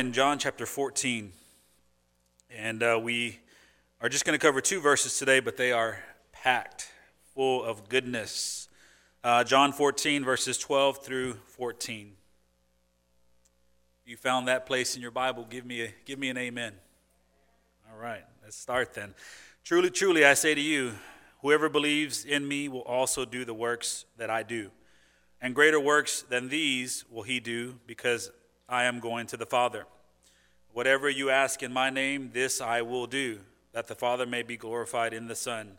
in John chapter 14. And uh, we are just going to cover two verses today, but they are packed full of goodness. Uh, John 14, verses 12 through 14. If you found that place in your Bible, give me, a, give me an amen. All right, let's start then. Truly, truly, I say to you, whoever believes in me will also do the works that I do. And greater works than these will he do, because I am going to the Father. Whatever you ask in my name, this I will do, that the Father may be glorified in the Son.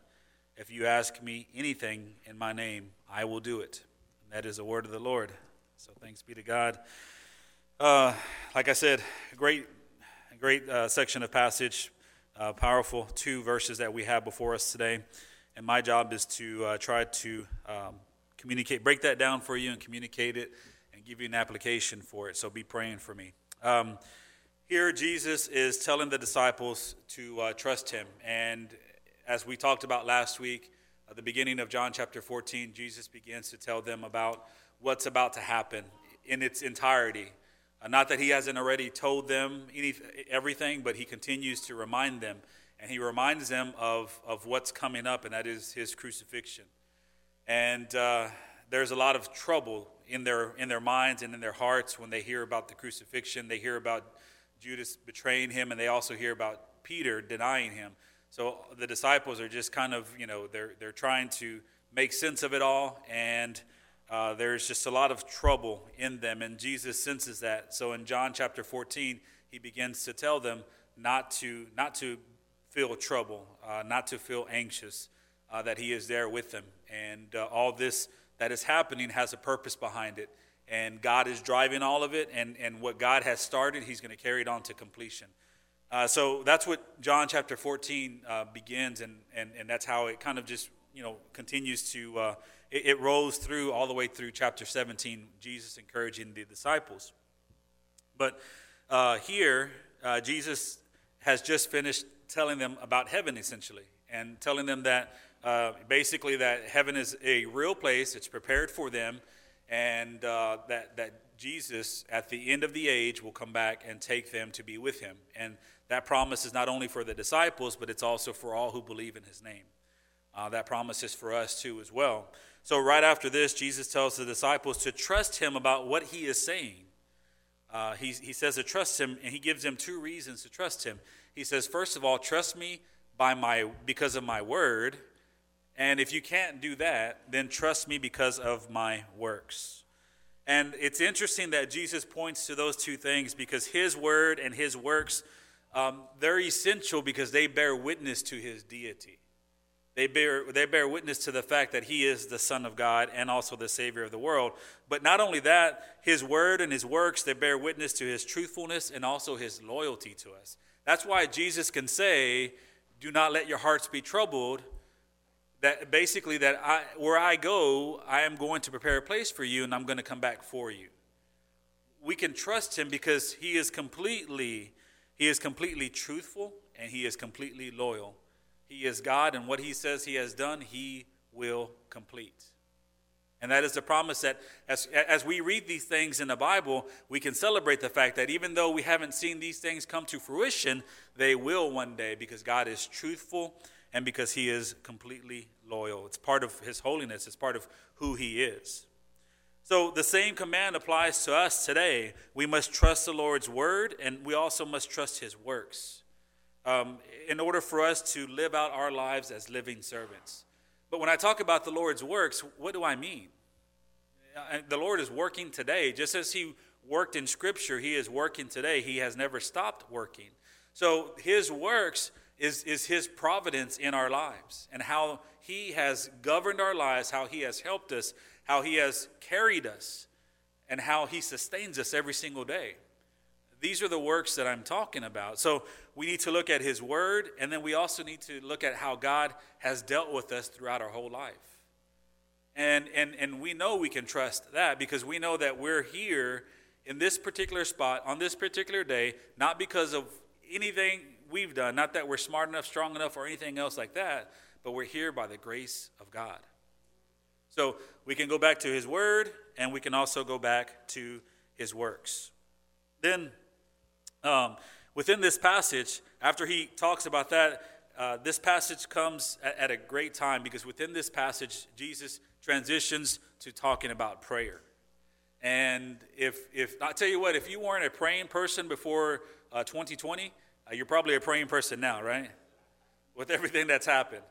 If you ask me anything in my name, I will do it. And that is the word of the Lord. So thanks be to God. Uh, like I said, great, great uh, section of passage, uh, powerful two verses that we have before us today. And my job is to uh, try to um, communicate, break that down for you and communicate it give you an application for it. So be praying for me. Um, here, Jesus is telling the disciples to uh, trust him. And as we talked about last week, at the beginning of John chapter 14, Jesus begins to tell them about what's about to happen in its entirety. Uh, not that he hasn't already told them any, everything, but he continues to remind them. And he reminds them of, of what's coming up, and that is his crucifixion. And uh, there's a lot of trouble in their, in their minds and in their hearts when they hear about the crucifixion. They hear about Judas betraying him, and they also hear about Peter denying him. So the disciples are just kind of, you know, they're, they're trying to make sense of it all, and uh, there's just a lot of trouble in them, and Jesus senses that. So in John chapter 14, he begins to tell them not to, not to feel trouble, uh, not to feel anxious, uh, that he is there with them. And uh, all this that is happening has a purpose behind it. And God is driving all of it, and, and what God has started, He's going to carry it on to completion. Uh, so that's what John chapter 14 uh, begins, and, and, and that's how it kind of just, you know, continues to, uh, it, it, rolls through all the way through chapter 17, Jesus encouraging the disciples. But uh, here, uh, Jesus has just finished telling them about heaven, essentially, and telling them that uh, basically, that heaven is a real place, it's prepared for them, and uh, that, that Jesus, at the end of the age, will come back and take them to be with him. And that promise is not only for the disciples, but it's also for all who believe in his name. Uh, that promise is for us too, as well. So, right after this, Jesus tells the disciples to trust him about what he is saying. Uh, he, he says to trust him, and he gives them two reasons to trust him. He says, first of all, trust me by my because of my word, and if you can't do that, then trust me because of my works. And it's interesting that Jesus points to those two things because his word and his works, um, they're essential because they bear witness to his deity. They bear, they bear witness to the fact that he is the Son of God and also the Savior of the world. But not only that, his word and his works, they bear witness to his truthfulness and also his loyalty to us. That's why Jesus can say, Do not let your hearts be troubled that basically that I, where I go, I am going to prepare a place for you and I'm going to come back for you. We can trust him because he is completely he is completely truthful and he is completely loyal. He is God and what he says he has done, he will complete. And that is the promise that as, as we read these things in the Bible, we can celebrate the fact that even though we haven't seen these things come to fruition, they will one day because God is truthful and because he is completely loyal. It's part of his holiness, it's part of who he is. So the same command applies to us today. We must trust the Lord's word, and we also must trust his works um, in order for us to live out our lives as living servants. But when I talk about the Lord's works, what do I mean? Uh, the Lord is working today. Just as he worked in Scripture, he is working today. He has never stopped working. So his works is, is His providence in our lives and how He has governed our lives, how He has helped us, how He has carried us, and how He sustains us every single day. These are the works that I'm talking about. So we need to look at His Word, and then we also need to look at how God has dealt with us throughout our whole life. And, and, and we know we can trust that because we know that we're here in this particular spot on this particular day, not because of anything we've done. Not that we're smart enough, strong enough, or anything else like that, but we're here by the grace of God. So we can go back to His Word, and we can also go back to His works. Then Um, within this passage, after he talks about that, uh, this passage comes at, at, a great time because within this passage, Jesus transitions to talking about prayer. And if, if I tell you what, if you weren't a praying person before uh, 2020, uh, you're probably a praying person now, right? With everything that's happened,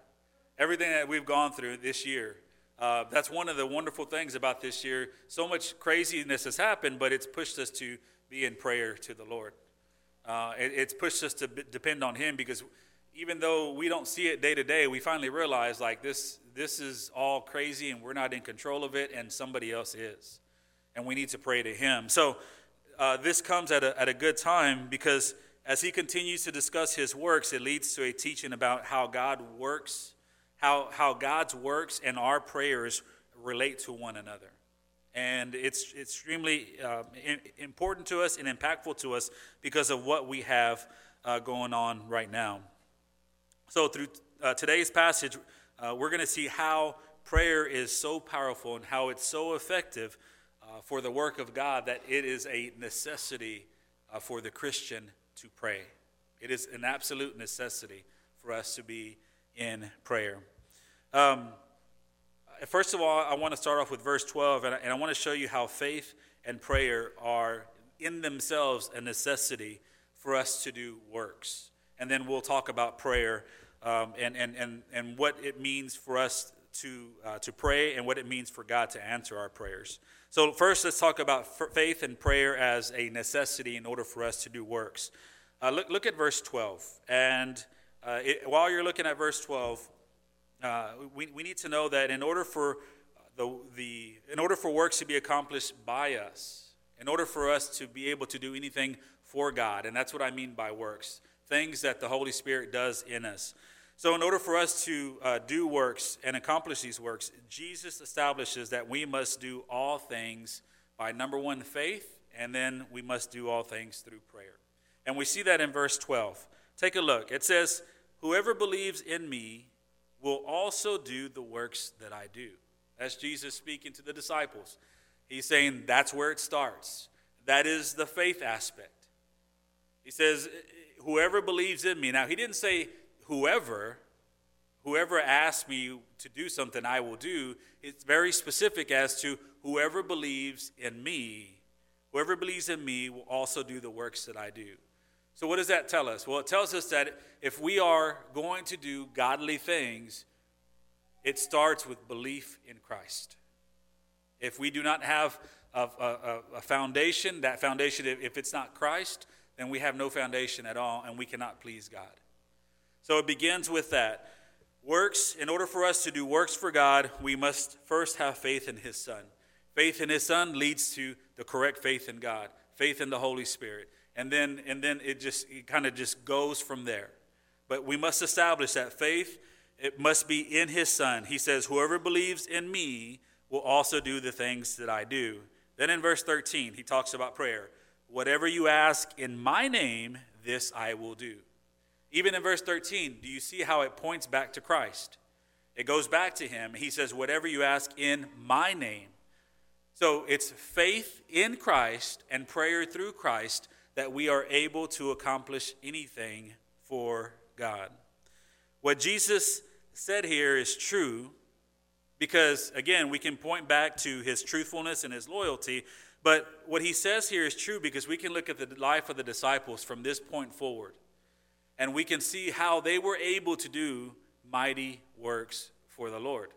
everything that we've gone through this year. Uh, that's one of the wonderful things about this year. So much craziness has happened, but it's pushed us to be in prayer to the Lord. Uh, it, it's pushed us to b- depend on Him because even though we don't see it day to day, we finally realize like this, this is all crazy and we're not in control of it, and somebody else is and we need to pray to Him. So uh, this comes at a, at a good time because as he continues to discuss his works, it leads to a teaching about how God works, how, how God's works and our prayers relate to one another. And it's extremely uh, important to us and impactful to us because of what we have uh, going on right now. So, through uh, today's passage, uh, we're going to see how prayer is so powerful and how it's so effective uh, for the work of God that it is a necessity uh, for the Christian to pray. It is an absolute necessity for us to be in prayer. Um, first of all, I want to start off with verse 12, and I, and I want to show you how faith and prayer are in themselves a necessity for us to do works. And then we'll talk about prayer um, and, and, and, and what it means for us to, uh, to pray and what it means for God to answer our prayers. So, first, let's talk about faith and prayer as a necessity in order for us to do works. Uh, look, look at verse 12. And uh, it, while you're looking at verse 12, uh, we, we need to know that in order for the, the in order for works to be accomplished by us, in order for us to be able to do anything for God, and that's what I mean by works, things that the Holy Spirit does in us. So, in order for us to uh, do works and accomplish these works, Jesus establishes that we must do all things by number one, faith, and then we must do all things through prayer. And we see that in verse 12. Take a look. It says, Whoever believes in me will also do the works that I do. That's Jesus speaking to the disciples. He's saying that's where it starts. That is the faith aspect. He says, Whoever believes in me. Now, he didn't say, whoever, whoever asks me to do something, I will do. It's very specific as to whoever believes in me, whoever believes in me will also do the works that I do. So, what does that tell us? Well, it tells us that if we are going to do godly things, it starts with belief in Christ. If we do not have a, a, a, foundation, that foundation, if it's not Christ, then we have no foundation at all and we cannot please God. So it begins with that. Works, in order for us to do works for God, we must first have faith in His Son. Faith in His Son leads to the correct faith in God, faith in the Holy Spirit. And then, and then it just it kind of just goes from there. But we must establish that faith, it must be in His Son. He says, Whoever believes in me will also do the things that I do. Then in verse 13, he talks about prayer. Whatever you ask in my name, this I will do. Even in verse 13, do you see how it points back to Christ? It goes back to him. He says, Whatever you ask in my name. So it's faith in Christ and prayer through Christ that we are able to accomplish anything for God. What Jesus said here is true because, again, we can point back to his truthfulness and his loyalty. But what he says here is true because we can look at the life of the disciples from this point forward and we can see how they were able to do mighty works for the Lord.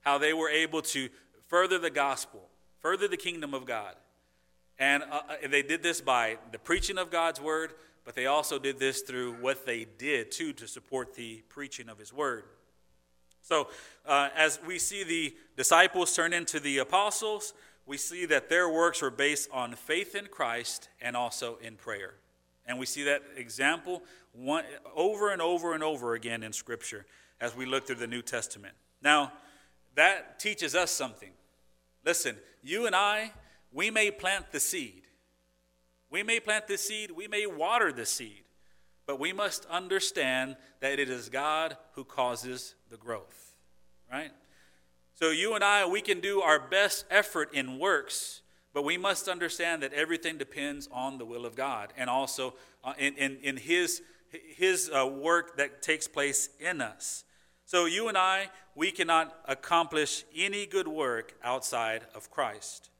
How they were able to further the gospel, further the kingdom of God. And uh, uh, they did this by the preaching of God's word, but they also did this through what they did too to support the preaching of his word. So, uh, as we see the disciples turn into the apostles, we see that their works were based on faith in Christ and also in prayer. And we see that example one, over and over and over again in Scripture as we look through the New Testament. Now, that teaches us something. Listen, you and I, we may plant the seed. We may plant the seed, we may water the seed, but we must understand that it is God who causes the growth, right? So, you and I, we can do our best effort in works, But we must understand that everything depends on the will of God and also uh, in, in, in His, his uh, work that takes place in us. So you and I, we cannot accomplish any good work outside of Christ.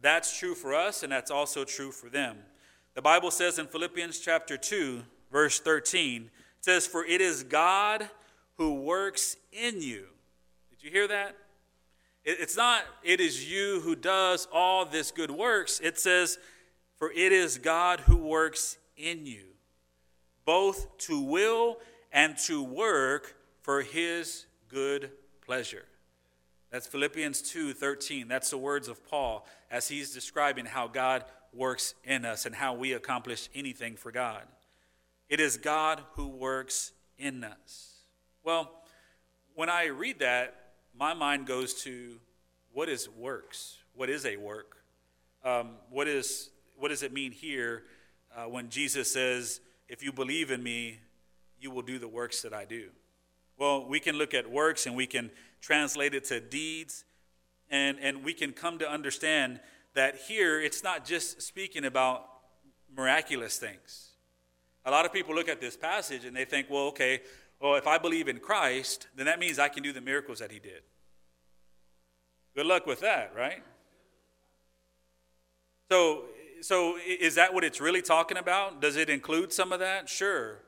That's true for us, and that's also true for them. The Bible says in Philippians chapter 2, verse 13, it says, For it is God who works in you. Did you hear that? It's not, it is you who does all this good works. It says, For it is God who works in you, both to will and to work for his good pleasure. That's Philippians 2 13. That's the words of Paul as he's describing how God works in us and how we accomplish anything for God. It is God who works in us. Well, when I read that, my mind goes to what is works? What is a work? Um, what, is, what does it mean here uh, when Jesus says, If you believe in me, you will do the works that I do? Well, we can look at works and we can translate it to deeds, and, and we can come to understand that here it's not just speaking about miraculous things. A lot of people look at this passage and they think, well, okay, well, if I believe in Christ, then that means I can do the miracles that he did. Good luck with that, right? So, so is that what it's really talking about? Does it include some of that? Sure.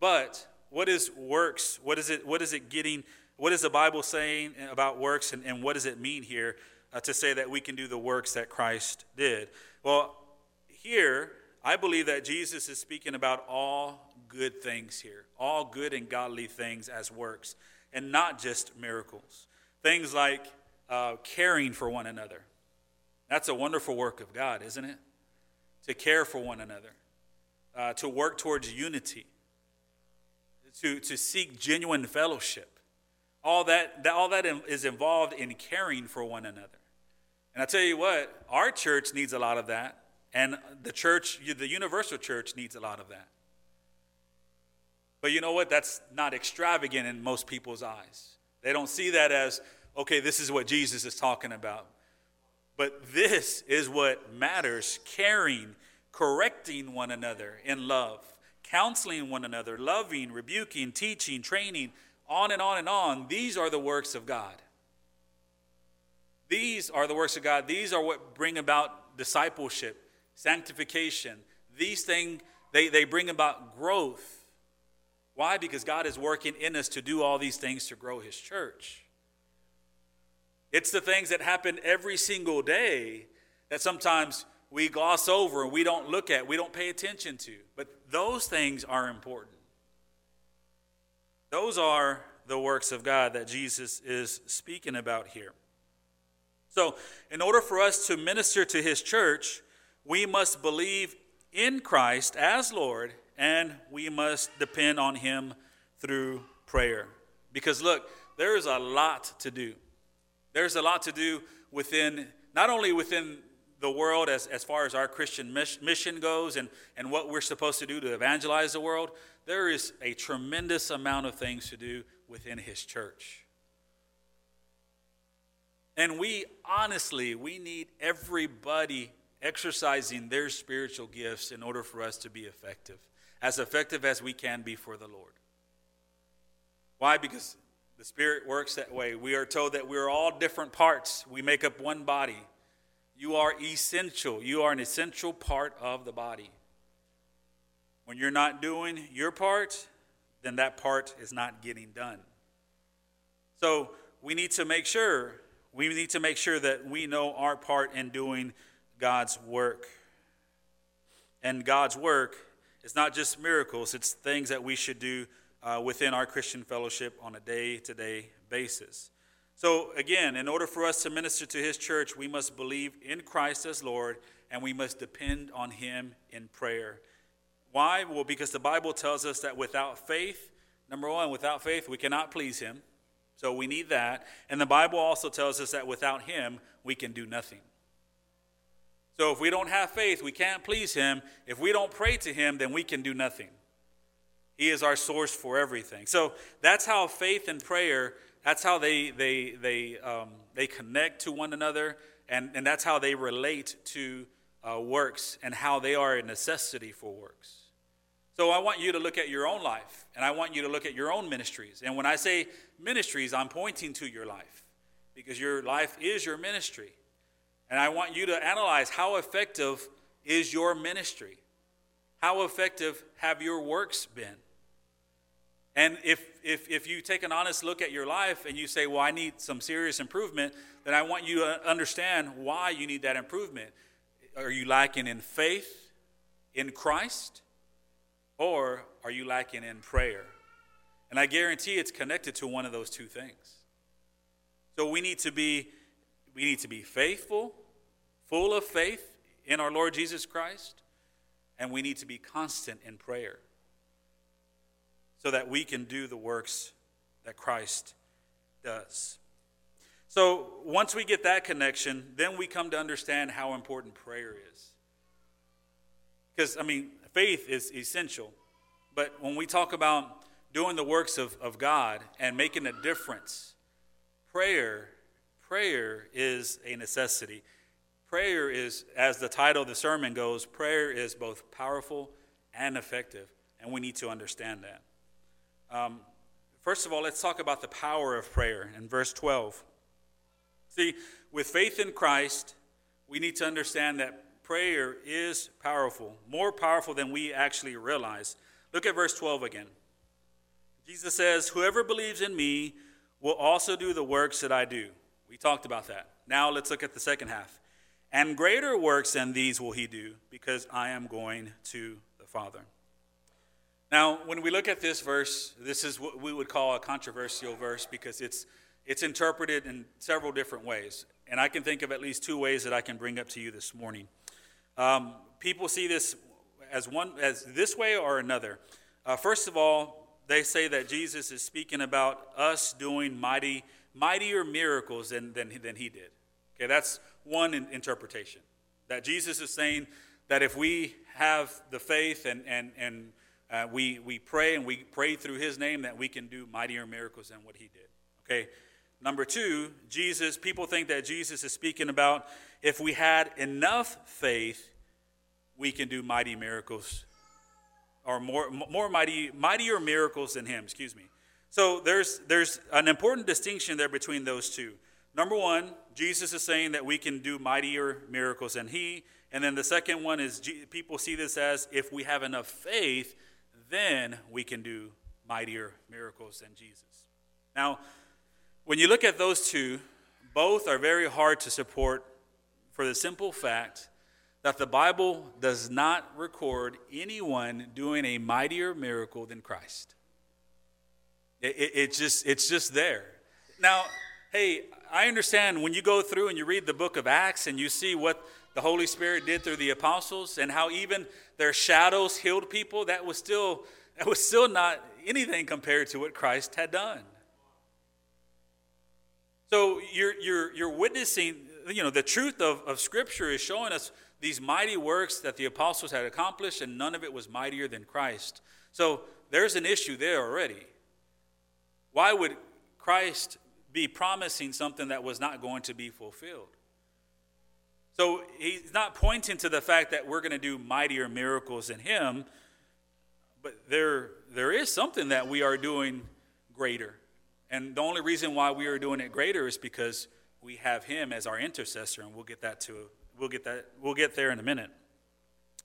But what is works? What is it, what is it getting? What is the Bible saying about works, and, and what does it mean here uh, to say that we can do the works that Christ did? Well, here, I believe that Jesus is speaking about all good things here, all good and godly things as works, and not just miracles. Things like uh, caring for one another. That's a wonderful work of God, isn't it? To care for one another, uh, to work towards unity, to, to seek genuine fellowship. All that, that, all that is involved in caring for one another. And I tell you what, our church needs a lot of that, and the church, the universal church, needs a lot of that. But you know what? That's not extravagant in most people's eyes. They don't see that as, okay, this is what Jesus is talking about. But this is what matters caring, correcting one another in love, counseling one another, loving, rebuking, teaching, training, on and on and on. These are the works of God. These are the works of God. These are what bring about discipleship, sanctification. These things, they, they bring about growth. Why? Because God is working in us to do all these things to grow His church. It's the things that happen every single day that sometimes we gloss over and we don't look at, we don't pay attention to. But those things are important. Those are the works of God that Jesus is speaking about here. So, in order for us to minister to his church, we must believe in Christ as Lord and we must depend on him through prayer. Because look, there is a lot to do. There's a lot to do within, not only within the world as, as far as our Christian mission goes and, and what we're supposed to do to evangelize the world, there is a tremendous amount of things to do within His church. And we honestly, we need everybody exercising their spiritual gifts in order for us to be effective, as effective as we can be for the Lord. Why? Because the Spirit works that way. We are told that we are all different parts. We make up one body. You are essential. You are an essential part of the body. When you're not doing your part, then that part is not getting done. So we need to make sure, we need to make sure that we know our part in doing God's work. And God's work is not just miracles, it's things that we should do uh, within our Christian fellowship on a day to day basis. So, again, in order for us to minister to His church, we must believe in Christ as Lord and we must depend on Him in prayer. Why? Well, because the Bible tells us that without faith, number one, without faith, we cannot please Him. So we need that. And the Bible also tells us that without Him, we can do nothing. So if we don't have faith, we can't please Him. If we don't pray to Him, then we can do nothing. He is our source for everything. So that's how faith and prayer, that's how they, they, they, um, they connect to one another, and, and that's how they relate to uh, works and how they are a necessity for works. So I want you to look at your own life, and I want you to look at your own ministries. And when I say ministries, I'm pointing to your life because your life is your ministry. And I want you to analyze how effective is your ministry? How effective have your works been? And if, if, if you take an honest look at your life and you say, Well, I need some serious improvement, then I want you to understand why you need that improvement. Are you lacking in faith in Christ? Or are you lacking in prayer? And I guarantee it's connected to one of those two things. So we need to be we need to be faithful, full of faith in our Lord Jesus Christ, and we need to be constant in prayer so that we can do the works that Christ does. So, once we get that connection, then we come to understand how important prayer is. Because, I mean, faith is essential. But when we talk about doing the works of, of God and making a difference, prayer, prayer is a necessity. Prayer is, as the title of the sermon goes, prayer is both powerful and effective, and we need to understand that. Um, first of all, let's talk about the power of prayer in verse 12. See, with faith in Christ, we need to understand that prayer is powerful, more powerful than we actually realize. Look at verse 12 again. Jesus says, Whoever believes in me will also do the works that I do. We talked about that. Now let's look at the second half. And greater works than these will he do, because I am going to the Father. Now, when we look at this verse, this is what we would call a controversial verse because it's, it's interpreted in several different ways. And I can think of at least two ways that I can bring up to you this morning. Um, people see this as one as this way or another. Uh, first of all, they say that Jesus is speaking about us doing mighty, mightier miracles than, than, than he did. Okay, that's one in, interpretation. That Jesus is saying that if we have the faith and, and, and uh, we, we pray and we pray through his name that we can do mightier miracles than what he did. Okay, Number two, Jesus, people think that Jesus is speaking about if we had enough faith, we can do mighty miracles or more, more mighty, mightier miracles than him, excuse me. So there's, there's an important distinction there between those two. Number one, Jesus is saying that we can do mightier miracles than he. And then the second one is people see this as if we have enough faith, then we can do mightier miracles than Jesus. Now, when you look at those two, both are very hard to support for the simple fact that the Bible does not record anyone doing a mightier miracle than Christ. It, it, it, just, it's just there. Now, hey, I understand when you go through and you read the book of Acts and you see what the Holy Spirit did through the apostles and how even their shadows healed people, that was still, that was still not anything compared to what Christ had done. So you're, you're, you're witnessing, you know, the truth of, of Scripture is showing us these mighty works that the apostles had accomplished, and none of it was mightier than Christ. So there's an issue there already. Why would Christ be promising something that was not going to be fulfilled? So he's not pointing to the fact that we're going to do mightier miracles than him, but there, there is something that we are doing greater. And the only reason why we are doing it greater is because we have him as our intercessor, and we'll get that to we'll get that we'll get there in a minute.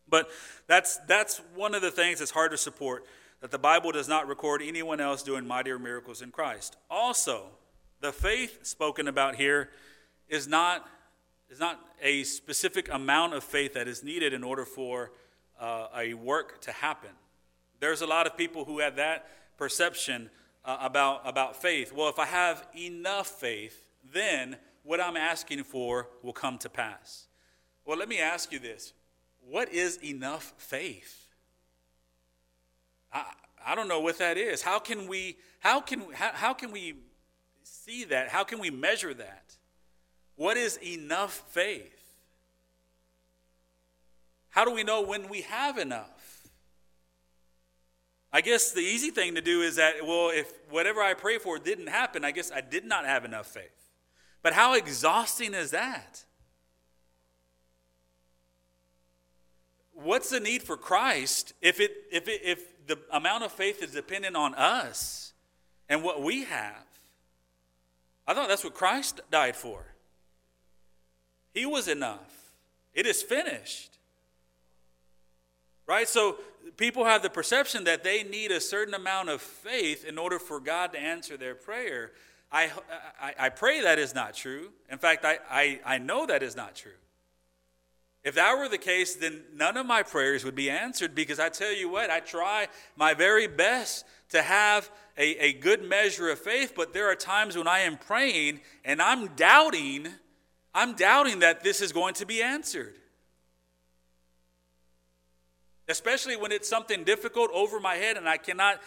But that's that's one of the things that's hard to support that the Bible does not record anyone else doing mightier miracles in Christ. Also, the faith spoken about here is not is not a specific amount of faith that is needed in order for uh, a work to happen. There's a lot of people who have that perception uh, about, about faith. Well, if I have enough faith, then what I'm asking for will come to pass. Well, let me ask you this what is enough faith? I, I don't know what that is. How can we how can how, how can we see that? How can we measure that? What is enough faith? How do we know when we have enough? I guess the easy thing to do is that, well, if whatever I pray for didn't happen, I guess I did not have enough faith. But how exhausting is that? What's the need for Christ if, it, if, it, if the amount of faith is dependent on us and what we have? I thought that's what Christ died for. He was enough. It is finished. Right? So people have the perception that they need a certain amount of faith in order for God to answer their prayer. I, I, I pray that is not true. In fact, I, I, I know that is not true. If that were the case, then none of my prayers would be answered because I tell you what, I try my very best to have a, a good measure of faith, but there are times when I am praying and I'm doubting, I'm doubting that this is going to be answered. Especially when it's something difficult over my head and I cannot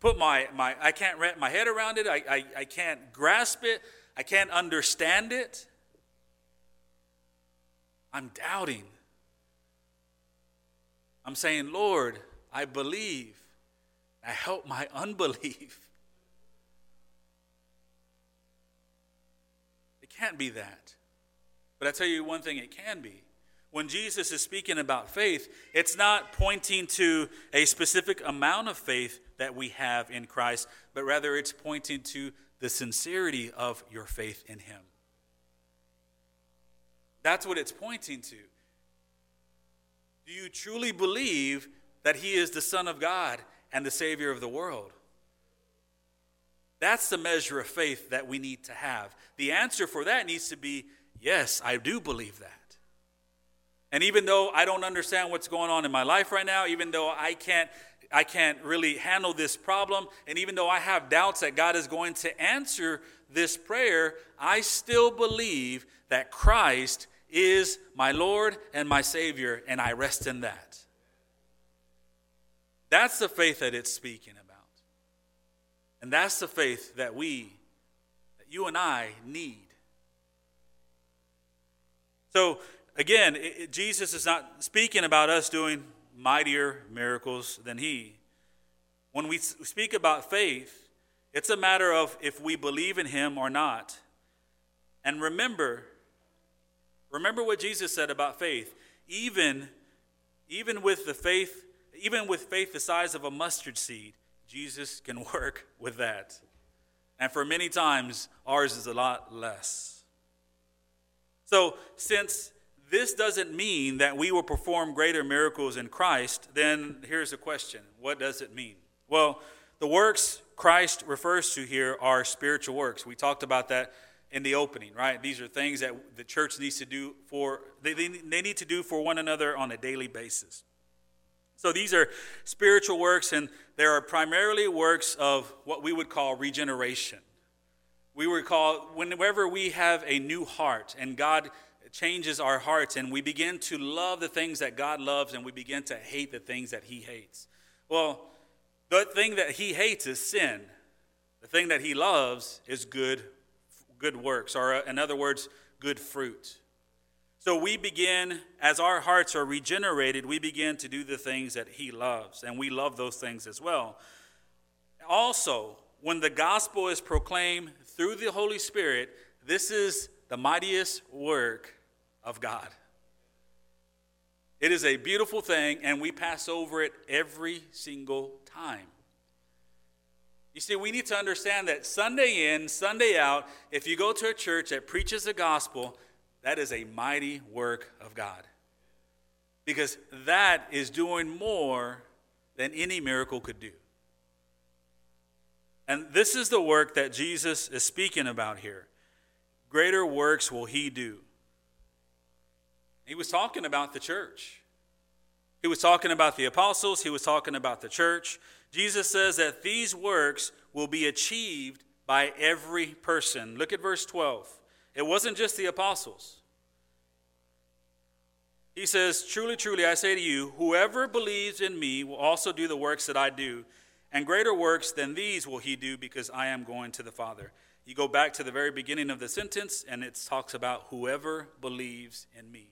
put my, my I can't wrap my head around it, I, I, I can't grasp it, I can't understand it. I'm doubting. I'm saying, Lord, I believe. I help my unbelief. It can't be that. But I tell you one thing it can be. When Jesus is speaking about faith, it's not pointing to a specific amount of faith that we have in Christ, but rather it's pointing to the sincerity of your faith in Him. That's what it's pointing to. Do you truly believe that He is the Son of God and the Savior of the world? That's the measure of faith that we need to have. The answer for that needs to be yes, I do believe that. And even though I don't understand what's going on in my life right now, even though I can't I can't really handle this problem, and even though I have doubts that God is going to answer this prayer, I still believe that Christ is my Lord and my Savior, and I rest in that. That's the faith that it's speaking about. And that's the faith that we, that you and I need. So, again, it, Jesus is not speaking about us doing mightier miracles than He. When we speak about faith, it's a matter of if we believe in Him or not. And remember, Remember what Jesus said about faith. Even, even with the faith, even with faith the size of a mustard seed, Jesus can work with that. And for many times, ours is a lot less. So, since this doesn't mean that we will perform greater miracles in Christ, then here's the question what does it mean? Well, the works Christ refers to here are spiritual works. We talked about that in the opening, right? These are things that the church needs to do for, they, they, they need to do for one another on a daily basis. So these are spiritual works, and they are primarily works of what we would call regeneration. We would call, whenever we have a new heart and God changes our hearts and we begin to love the things that God loves and we begin to hate the things that He hates. Well, the thing that He hates is sin. The thing that He loves is good good works, or uh, in other words, good fruit. So we begin, as our hearts are regenerated, we begin to do the things that He loves, and we love those things as well. Also, when the gospel is proclaimed through the Holy Spirit, this is the mightiest work of God. It is a beautiful thing, and we pass over it every single time. You see, we need to understand that Sunday in, Sunday out, if you go to a church that preaches the gospel, that is a mighty work of God. Because that is doing more than any miracle could do. And this is the work that Jesus is speaking about here. Greater works will he do. He was talking about the church. He was talking about the apostles. He was talking about the church. Jesus says that these works will be achieved by every person. Look at verse 12. It wasn't just the apostles. He says, Truly, truly, I say to you, whoever believes in me will also do the works that I do, and greater works than these will he do because I am going to the Father. You go back to the very beginning of the sentence, and it talks about whoever believes in me.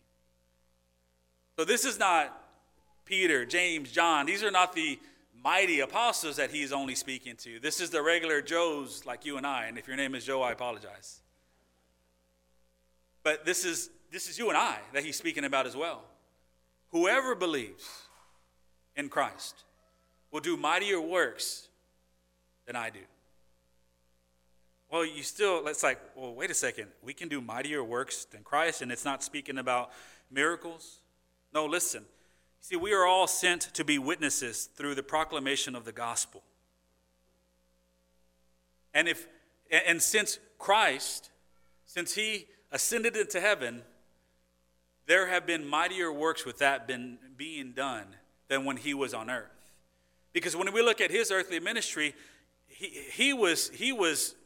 So this is not Peter, James, John. These are not the mighty apostles that he's only speaking to. This is the regular Joes like you and I. And if your name is Joe, I apologize. But this is this is you and I that he's speaking about as well. whoever believes in Christ will do mightier works than I do. Well, you still, it's like, well, wait a second. We can do mightier works than Christ, and it's not speaking about miracles. No, listen. See, we are all sent to be witnesses through the proclamation of the gospel. And if and since Christ, since he ascended into heaven, there have been mightier works with that been being done than when he was on earth. Because when we look at his earthly ministry, he, he was he was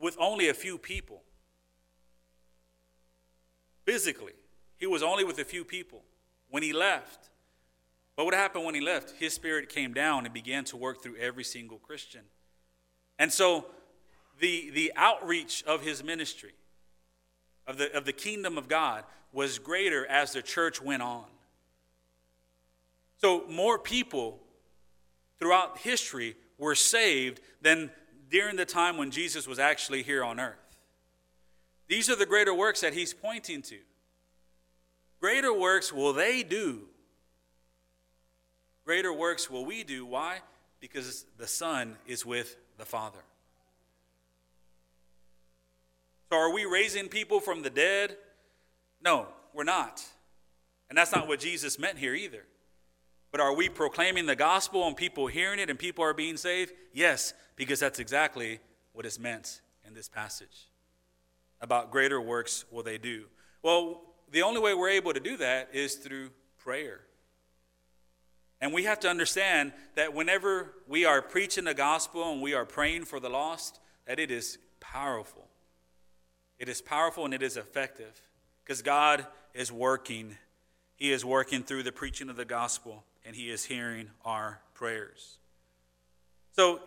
with only a few people. Physically, he was only with a few people when he left. But what happened when he left? His spirit came down and began to work through every single Christian. And so the, the outreach of his ministry, of the, of the kingdom of God, was greater as the church went on. So more people throughout history were saved than during the time when Jesus was actually here on earth. These are the greater works that he's pointing to. Greater works will they do. Greater works will we do. Why? Because the Son is with the Father. So, are we raising people from the dead? No, we're not. And that's not what Jesus meant here either. But are we proclaiming the gospel and people hearing it and people are being saved? Yes, because that's exactly what is meant in this passage. About greater works will they do. Well, the only way we're able to do that is through prayer. And we have to understand that whenever we are preaching the gospel and we are praying for the lost, that it is powerful. It is powerful and it is effective because God is working. He is working through the preaching of the gospel and He is hearing our prayers. So,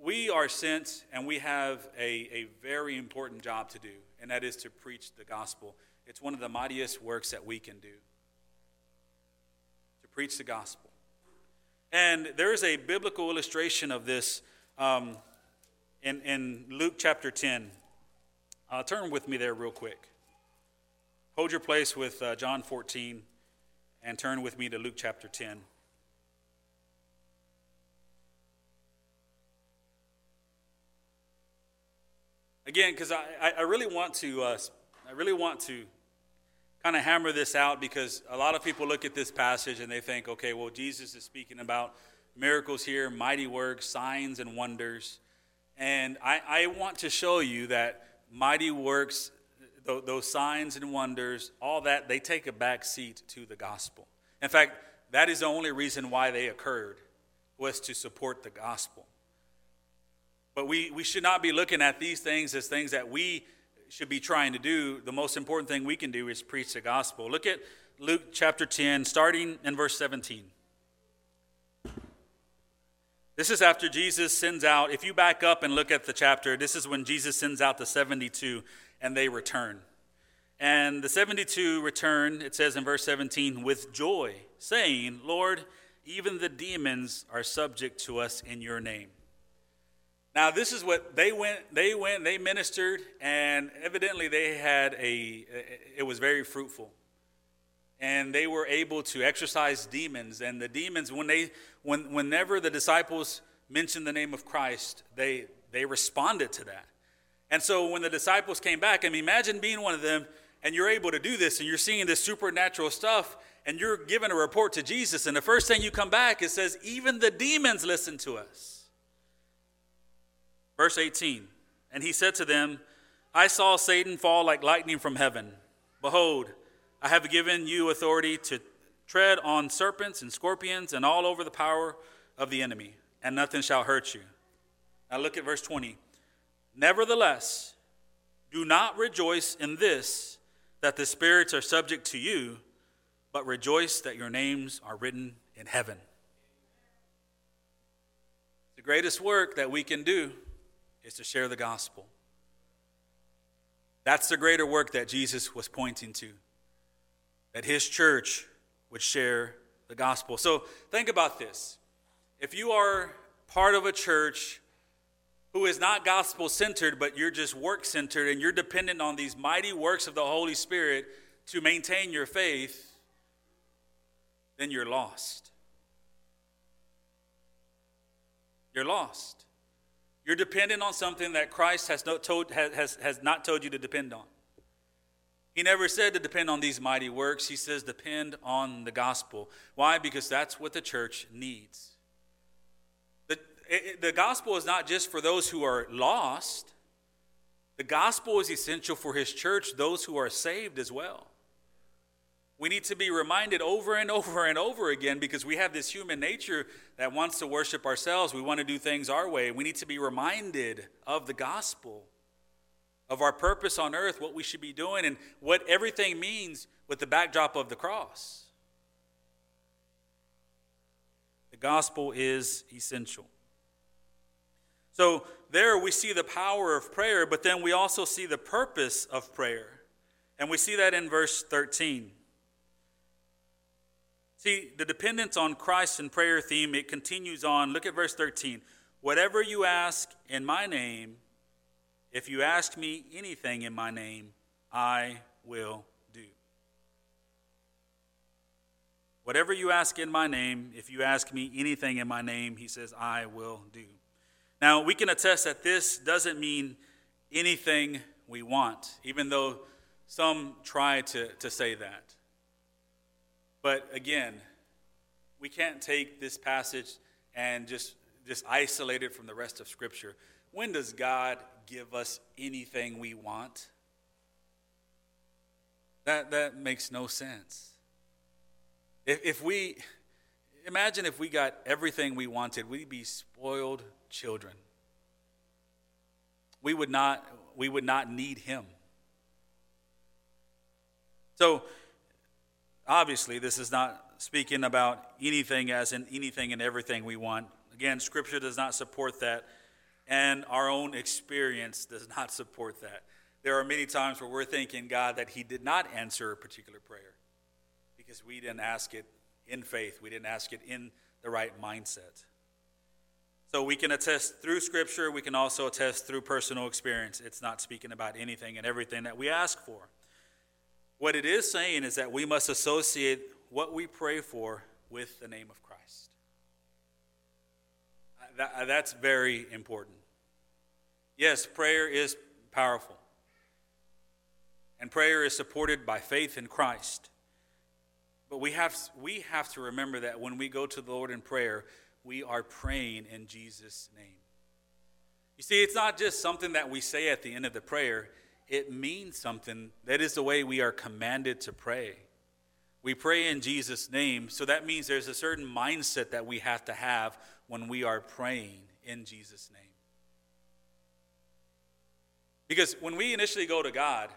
we are sent and we have a, a very important job to do, and that is to preach the gospel. It's one of the mightiest works that we can do to preach the gospel. And there is a biblical illustration of this um, in, in Luke chapter 10. Uh, turn with me there real quick. Hold your place with uh, John 14 and turn with me to Luke chapter 10. Again, because I, I really want to uh, I really want to kind of hammer this out because a lot of people look at this passage and they think, okay, well, Jesus is speaking about miracles here, mighty works, signs, and wonders. And I, I want to show you that mighty works, those signs and wonders, all that, they take a back seat to the gospel. In fact, that is the only reason why they occurred, was to support the gospel. But we, we should not be looking at these things as things that we should be trying to do. The most important thing we can do is preach the gospel. Look at Luke chapter 10, starting in verse 17. This is after Jesus sends out, if you back up and look at the chapter, this is when Jesus sends out the 72 and they return. And the 72 return, it says in verse 17, with joy, saying, Lord, even the demons are subject to us in your name. Now, this is what they went, they went, they ministered, and evidently they had a, it was very fruitful and they were able to exorcise demons. And the demons, when they, when, whenever the disciples mentioned the name of Christ, they, they responded to that. And so when the disciples came back, I mean, imagine being one of them and you're able to do this and you're seeing this supernatural stuff and you're giving a report to Jesus. And the first thing you come back, it says, even the demons listen to us. Verse 18 And he said to them, I saw Satan fall like lightning from heaven. Behold, I have given you authority to tread on serpents and scorpions and all over the power of the enemy, and nothing shall hurt you. Now look at verse 20. Nevertheless, do not rejoice in this, that the spirits are subject to you, but rejoice that your names are written in heaven. The greatest work that we can do is to share the gospel. That's the greater work that Jesus was pointing to that his church would share the gospel. So think about this. If you are part of a church who is not gospel centered, but you're just work centered and you're dependent on these mighty works of the Holy Spirit to maintain your faith, then you're lost. You're lost. You're dependent on something that Christ has, no told, has, has not told you to depend on. He never said to depend on these mighty works. He says depend on the gospel. Why? Because that's what the church needs. The, it, the gospel is not just for those who are lost, the gospel is essential for his church, those who are saved as well. We need to be reminded over and over and over again because we have this human nature that wants to worship ourselves. We want to do things our way. We need to be reminded of the gospel, of our purpose on earth, what we should be doing, and what everything means with the backdrop of the cross. The gospel is essential. So, there we see the power of prayer, but then we also see the purpose of prayer. And we see that in verse 13. See, the dependence on Christ and prayer theme, it continues on. Look at verse 13. Whatever you ask in my name, if you ask me anything in my name, I will do. Whatever you ask in my name, if you ask me anything in my name, he says, I will do. Now, we can attest that this doesn't mean anything we want, even though some try to, to say that. But again, we can't take this passage and just, just isolate it from the rest of Scripture. When does God give us anything we want? That, that makes no sense. If, if we, imagine if we got everything we wanted, we'd be spoiled children. We would not, we would not need Him. So, Obviously, this is not speaking about anything as in anything and everything we want. Again, Scripture does not support that, and our own experience does not support that. There are many times where we're thanking God that He did not answer a particular prayer because we didn't ask it in faith, we didn't ask it in the right mindset. So we can attest through Scripture, we can also attest through personal experience. It's not speaking about anything and everything that we ask for. What it is saying is that we must associate what we pray for with the name of Christ. That, uh, that's very important. Yes, prayer is powerful. And prayer is supported by faith in Christ. But we have, we have to remember that when we go to the Lord in prayer, we are praying in Jesus' name. You see, it's not just something that we say at the end of the prayer, it means something. That is the way we are commanded to pray. We pray in Jesus' name, so that means there's a certain mindset that we have to have when we are praying in Jesus' name. Because when we initially go to God,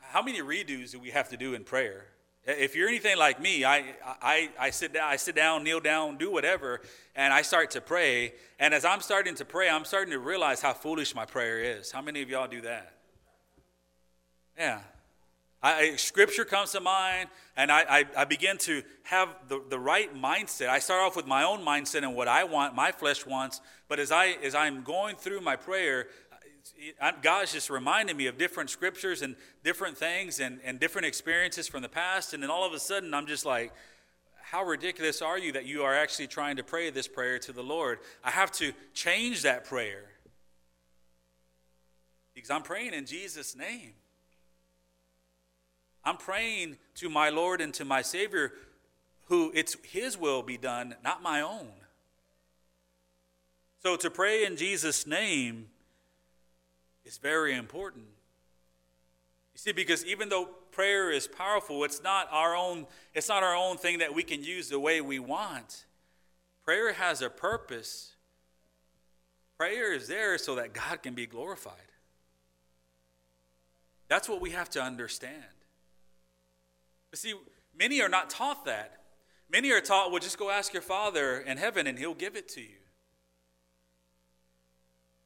how many redos do we have to do in prayer? If you're anything like me, I, I, I, sit down, I sit down, kneel down, do whatever, and I start to pray. And as I'm starting to pray, I'm starting to realize how foolish my prayer is. How many of y'all do that? Yeah. I, scripture comes to mind, and I, I, I begin to have the, the right mindset. I start off with my own mindset and what I want, my flesh wants. But as, I, as I'm going through my prayer, God's just reminding me of different scriptures and different things and, and different experiences from the past. And then all of a sudden, I'm just like, how ridiculous are you that you are actually trying to pray this prayer to the Lord? I have to change that prayer because I'm praying in Jesus' name. I'm praying to my Lord and to my Savior, who it's His will be done, not my own. So to pray in Jesus' name is very important. You see, because even though prayer is powerful, it's not our own, it's not our own thing that we can use the way we want. Prayer has a purpose. Prayer is there so that God can be glorified. That's what we have to understand. But see, many are not taught that. Many are taught, well, just go ask your Father in heaven and he'll give it to you.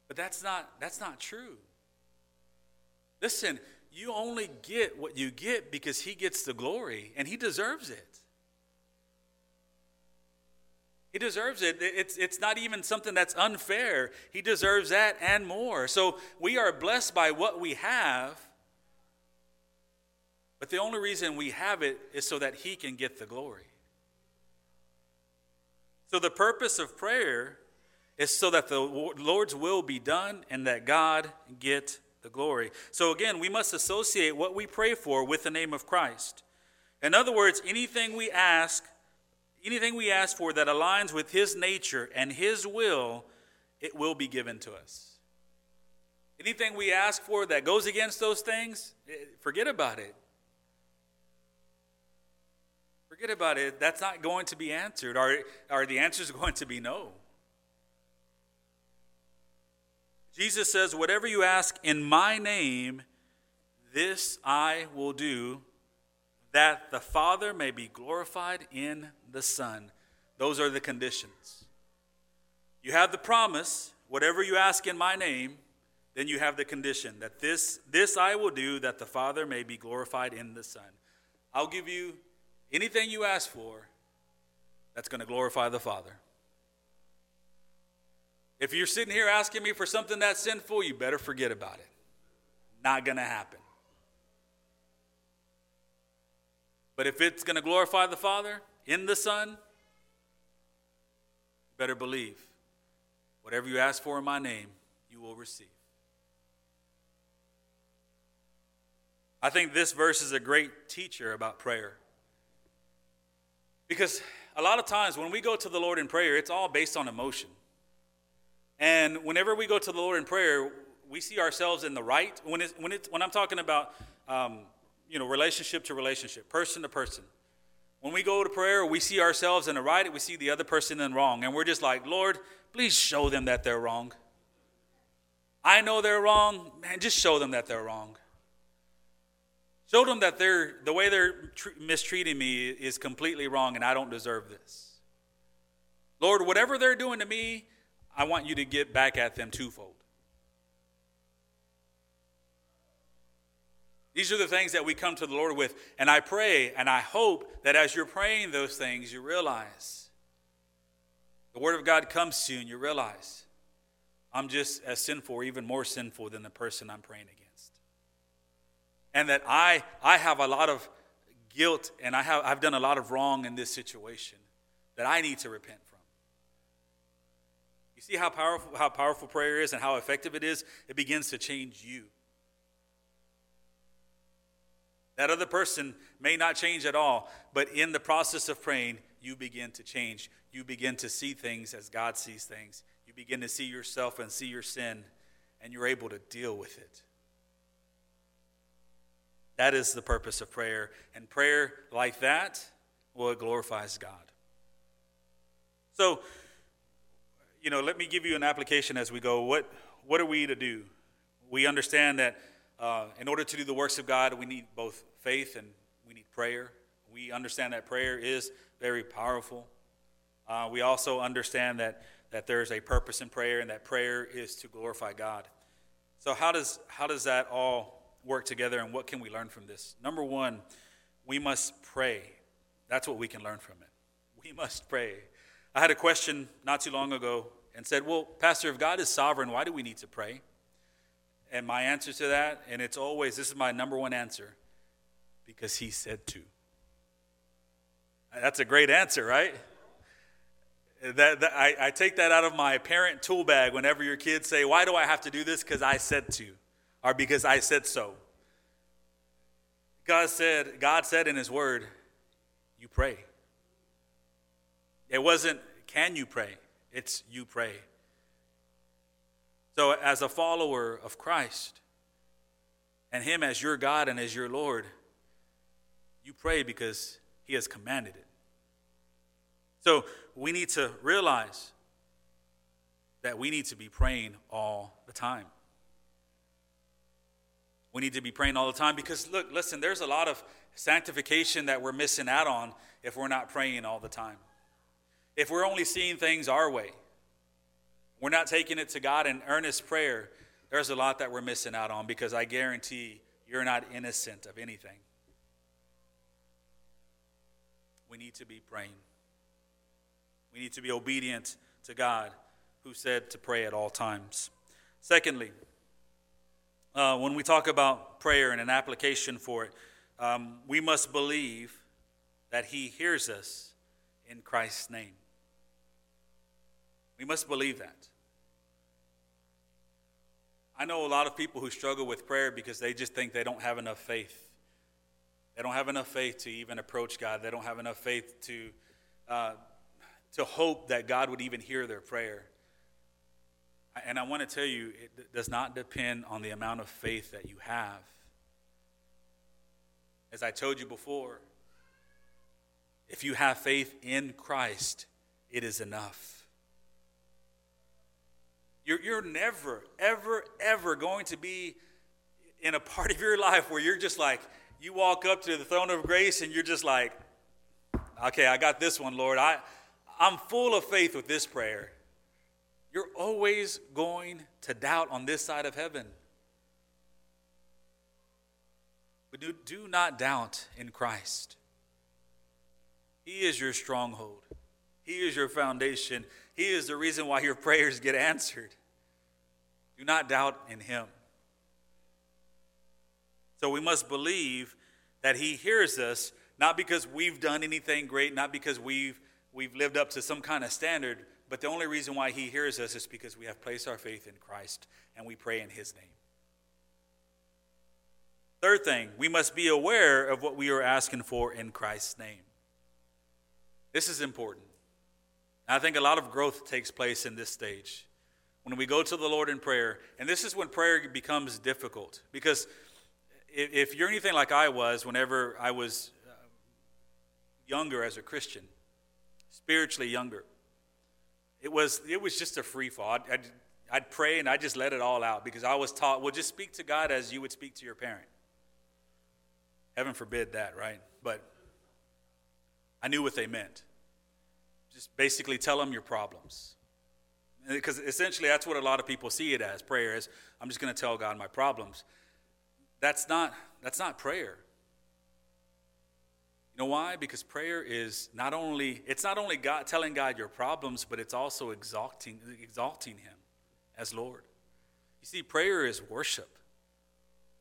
But that's not, that's not true. Listen, you only get what you get because he gets the glory and he deserves it. He deserves it. It's, it's not even something that's unfair. He deserves that and more. So we are blessed by what we have. But the only reason we have it is so that He can get the glory. So the purpose of prayer is so that the Lord's will be done and that God get the glory. So again, we must associate what we pray for with the name of Christ. In other words, anything we ask, anything we ask for that aligns with his nature and his will, it will be given to us. Anything we ask for that goes against those things, eh, forget about it. Forget about it. That's not going to be answered. Are, are the answers going to be no? Jesus says, Whatever you ask in my name, this I will do, that the Father may be glorified in the Son. Those are the conditions. You have the promise, whatever you ask in my name, then you have the condition that this, this I will do, that the Father may be glorified in the Son. I'll give you anything you ask for that's going to glorify the Father. If you're sitting here asking me for something that's sinful, you better forget about it. Not going to happen. But if it's going to glorify the Father in the Son, better believe whatever you ask for in my name, you will receive. I think this verse is a great teacher about prayer. Because a lot of times when we go to the Lord in prayer, it's all based on emotion. And whenever we go to the Lord in prayer, we see ourselves in the right. When, it's, when, it's, when I'm talking about, um, you know, relationship to relationship, person to person. When we go to prayer, we see ourselves in the right, we see the other person in wrong. And we're just like, Lord, please show them that they're wrong. I know they're wrong. Man, just show them that they're wrong. Show them that they're, the way they're tr- mistreating me is completely wrong and I don't deserve this. Lord, whatever they're doing to me, I want you to get back at them twofold. These are the things that we come to the Lord with. And I pray and I hope that as you're praying those things, you realize the Word of God comes to you and you realize I'm just as sinful or even more sinful than the person I'm praying against. And that I, I have a lot of guilt and I have, I've done a lot of wrong in this situation that I need to repent you see how powerful, how powerful prayer is and how effective it is? It begins to change you. That other person may not change at all, but in the process of praying, you begin to change. You begin to see things as God sees things. You begin to see yourself and see your sin, and you're able to deal with it. That is the purpose of prayer. And prayer like that, well, it glorifies God. So, you know, let me give you an application as we go. What, what are we to do? We understand that uh, in order to do the works of God, we need both faith and we need prayer. We understand that prayer is very powerful. Uh, we also understand that, that there's a purpose in prayer and that prayer is to glorify God. So, how does, how does that all work together and what can we learn from this? Number one, we must pray. That's what we can learn from it. We must pray. I had a question not too long ago and said, Well, Pastor, if God is sovereign, why do we need to pray? And my answer to that, and it's always this is my number one answer because He said to. That's a great answer, right? That, that I, I, take that out of my parent tool bag whenever your kids say, Why do I have to do this? Because I said to, or because I said so. God said, God said in His Word, You pray. It wasn't, Can you pray? It's you pray. So, as a follower of Christ and Him as your God and as your Lord, you pray because He has commanded it. So, we need to realize that we need to be praying all the time. We need to be praying all the time because, look, listen, there's a lot of sanctification that we're missing out on if we're not praying all the time if we're only seeing things our way, we're not taking it to God in earnest prayer, there's a lot that we're missing out on because I guarantee you're not innocent of anything. We need to be praying. We need to be obedient to God who said to pray at all times. Secondly, uh, when we talk about prayer and an application for it, um, we must believe that He hears us in Christ's name. We must believe that. I know a lot of people who struggle with prayer because they just think they don't have enough faith. They don't have enough faith to even approach God. They don't have enough faith to, uh, to hope that God would even hear their prayer. And I want to tell you, it does not depend on the amount of faith that you have. As I told you before, if you have faith in Christ, it is enough. You're, you're never, ever, ever going to be in a part of your life where you're just like, you walk up to the throne of grace and you're just like, okay, I got this one, Lord. I, I'm full of faith with this prayer. You're always going to doubt on this side of heaven. But do, do not doubt in Christ. He is your stronghold, He is your foundation. He is the reason why your prayers get answered. Do not doubt in Him. So we must believe that He hears us, not because we've done anything great, not because we've, we've lived up to some kind of standard, but the only reason why He hears us is because we have placed our faith in Christ and we pray in His name. Third thing, we must be aware of what we are asking for in Christ's name. This is important. I think a lot of growth takes place in this stage. When we go to the Lord in prayer, and this is when prayer becomes difficult. Because if you're anything like I was whenever I was uh, younger as a Christian, spiritually younger, it was, it was just a free fall. I'd, I'd, I'd pray and I'd just let it all out because I was taught, well, just speak to God as you would speak to your parent. Heaven forbid that, right? But I knew what they meant just basically tell them your problems. Because essentially, that's what a lot of people see it as prayer is I'm just going to tell God my problems. That's not, that's not prayer. You know why? Because prayer is not only, it's not only God telling God your problems, but it's also exalting, exalting Him as Lord. You see, prayer is worship.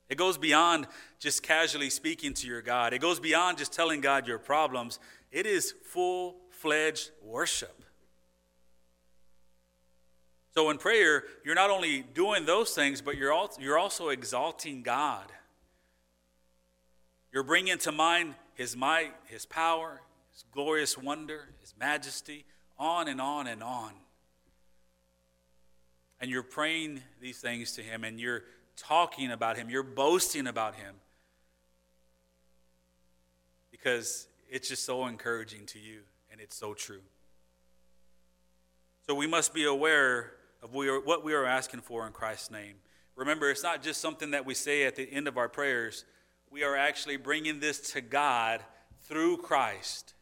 It goes beyond just casually speaking to your God. It goes beyond just telling God your problems. It is full fledged worship. So in prayer, you're not only doing those things, but you're, you're also exalting God. You're bringing to mind His might, His power, His glorious wonder, His majesty, on and on and on. And you're praying these things to Him, and you're talking about Him, you're boasting about Him. Because it's just so encouraging to you and it's so true. So we must be aware of what we are asking for in Christ's name. Remember, it's not just something that we say at the end of our prayers. We are actually bringing this to God through Christ.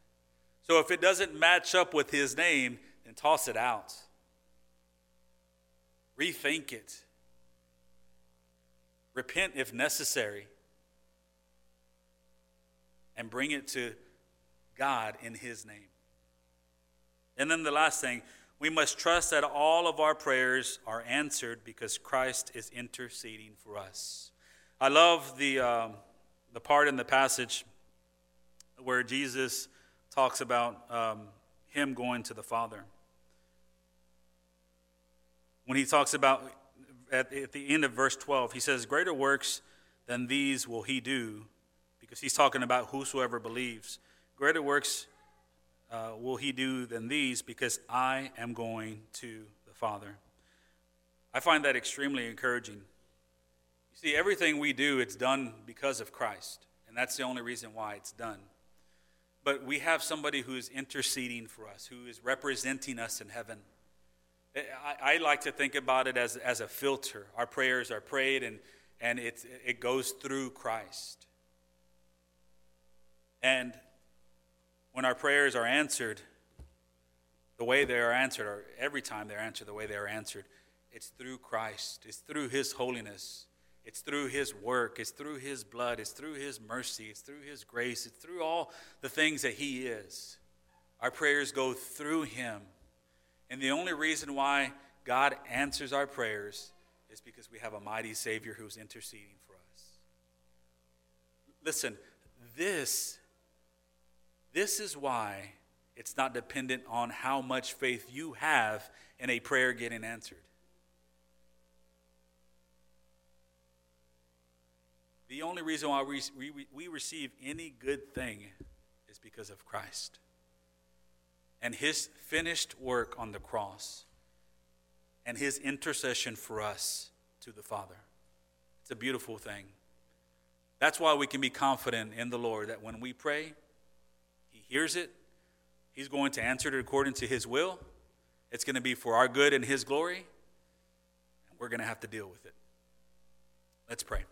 So if it doesn't match up with his name, then toss it out. Rethink it. Repent if necessary. And bring it to God in his name. And then the last thing, we must trust that all of our prayers are answered because Christ is interceding for us. I love the, um, the part in the passage where Jesus talks about um, him going to the Father. When he talks about, at, at the end of verse 12, he says, Greater works than these will he do, because he's talking about whosoever believes. Greater works uh, will he do than these because I am going to the Father. I find that extremely encouraging. You see, everything we do, it's done because of Christ, and that's the only reason why it's done. But we have somebody who is interceding for us, who is representing us in heaven. I, I like to think about it as, as a filter. Our prayers are prayed, and, and it, it goes through Christ. And when our prayers are answered, the way they are answered, or every time they're answered, the way they are answered, it's through Christ. It's through His holiness. It's through His work. It's through His blood. It's through His mercy. It's through His grace. It's through all the things that He is. Our prayers go through Him. And the only reason why God answers our prayers is because we have a mighty Savior who's interceding for us. Listen, this, this is why it's not dependent on how much faith you have in a prayer getting answered. The only reason why we, we, we receive any good thing is because of Christ and his finished work on the cross and his intercession for us to the Father. It's a beautiful thing. That's why we can be confident in the Lord that when we pray, hears it, he's going to answer it according to his will. It's going to be for our good and his glory, and we're going to have to deal with it. Let's pray.